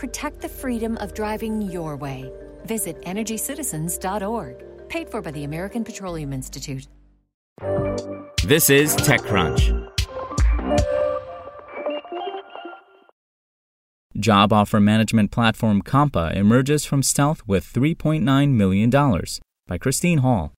Protect the freedom of driving your way. Visit EnergyCitizens.org. Paid for by the American Petroleum Institute. This is TechCrunch. Job offer management platform Compa emerges from stealth with $3.9 million by Christine Hall.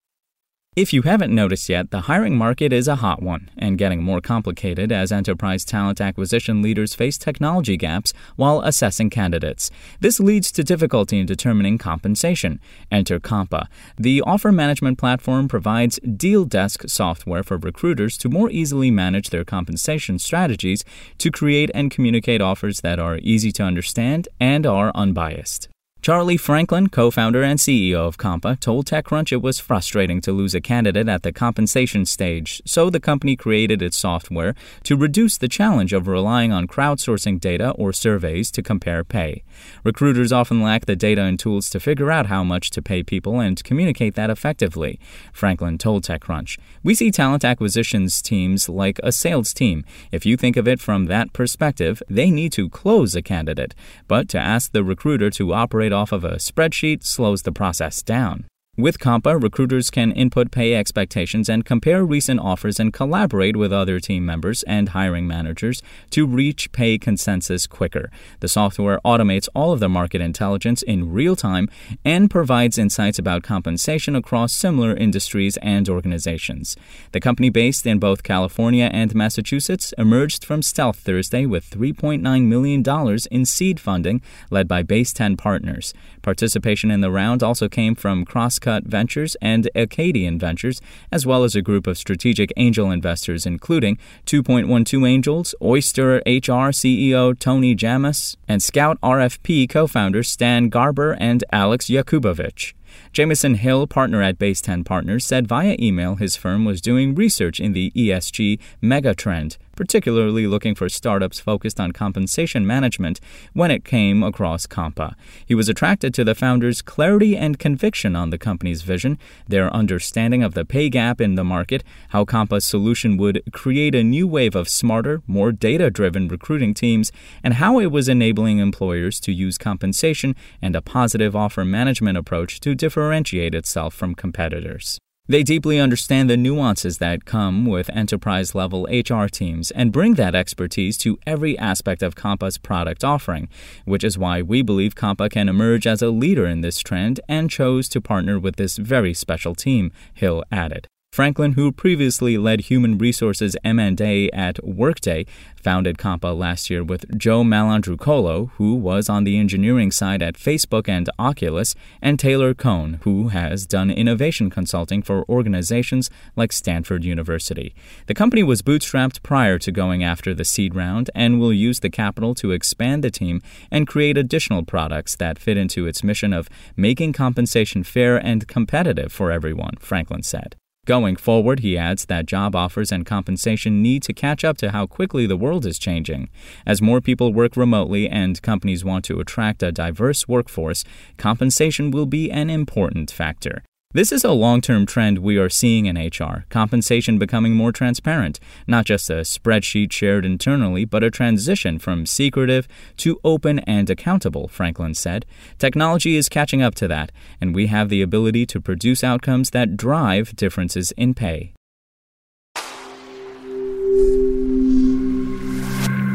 If you haven't noticed yet, the hiring market is a hot one and getting more complicated as enterprise talent acquisition leaders face technology gaps while assessing candidates. This leads to difficulty in determining compensation. Enter Compa. The offer management platform provides deal desk software for recruiters to more easily manage their compensation strategies to create and communicate offers that are easy to understand and are unbiased. Charlie Franklin, co founder and CEO of Compa, told TechCrunch it was frustrating to lose a candidate at the compensation stage, so the company created its software to reduce the challenge of relying on crowdsourcing data or surveys to compare pay. Recruiters often lack the data and tools to figure out how much to pay people and communicate that effectively. Franklin told TechCrunch, We see talent acquisitions teams like a sales team. If you think of it from that perspective, they need to close a candidate. But to ask the recruiter to operate off of a spreadsheet slows the process down. With Compa, recruiters can input pay expectations and compare recent offers and collaborate with other team members and hiring managers to reach pay consensus quicker. The software automates all of the market intelligence in real time and provides insights about compensation across similar industries and organizations. The company, based in both California and Massachusetts, emerged from stealth Thursday with $3.9 million in seed funding led by Base 10 partners. Participation in the round also came from Cross Cut Ventures and Acadian Ventures, as well as a group of strategic angel investors, including 2.12 Angels, Oyster HR CEO Tony Jamous, and Scout RFP co founders Stan Garber and Alex Yakubovich. Jameson Hill, partner at Base 10 Partners, said via email his firm was doing research in the ESG megatrend, particularly looking for startups focused on compensation management when it came across Compa. He was attracted to the founders' clarity and conviction on the company's vision, their understanding of the pay gap in the market, how Compa's solution would create a new wave of smarter, more data driven recruiting teams, and how it was enabling employers to use compensation and a positive offer management approach to differentiate itself from competitors. They deeply understand the nuances that come with enterprise level HR teams and bring that expertise to every aspect of Compa's product offering, which is why we believe Compa can emerge as a leader in this trend and chose to partner with this very special team, Hill added. Franklin, who previously led human resources M&A at Workday, founded Compa last year with Joe Malandrucolo, who was on the engineering side at Facebook and Oculus, and Taylor Cohn, who has done innovation consulting for organizations like Stanford University. The company was bootstrapped prior to going after the seed round and will use the capital to expand the team and create additional products that fit into its mission of making compensation fair and competitive for everyone, Franklin said. Going forward, he adds that job offers and compensation need to catch up to how quickly the world is changing. As more people work remotely and companies want to attract a diverse workforce, compensation will be an important factor. This is a long term trend we are seeing in HR compensation becoming more transparent, not just a spreadsheet shared internally, but a transition from secretive to open and accountable, Franklin said. Technology is catching up to that, and we have the ability to produce outcomes that drive differences in pay.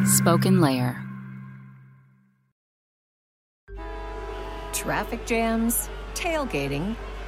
Spoken Layer Traffic jams, tailgating,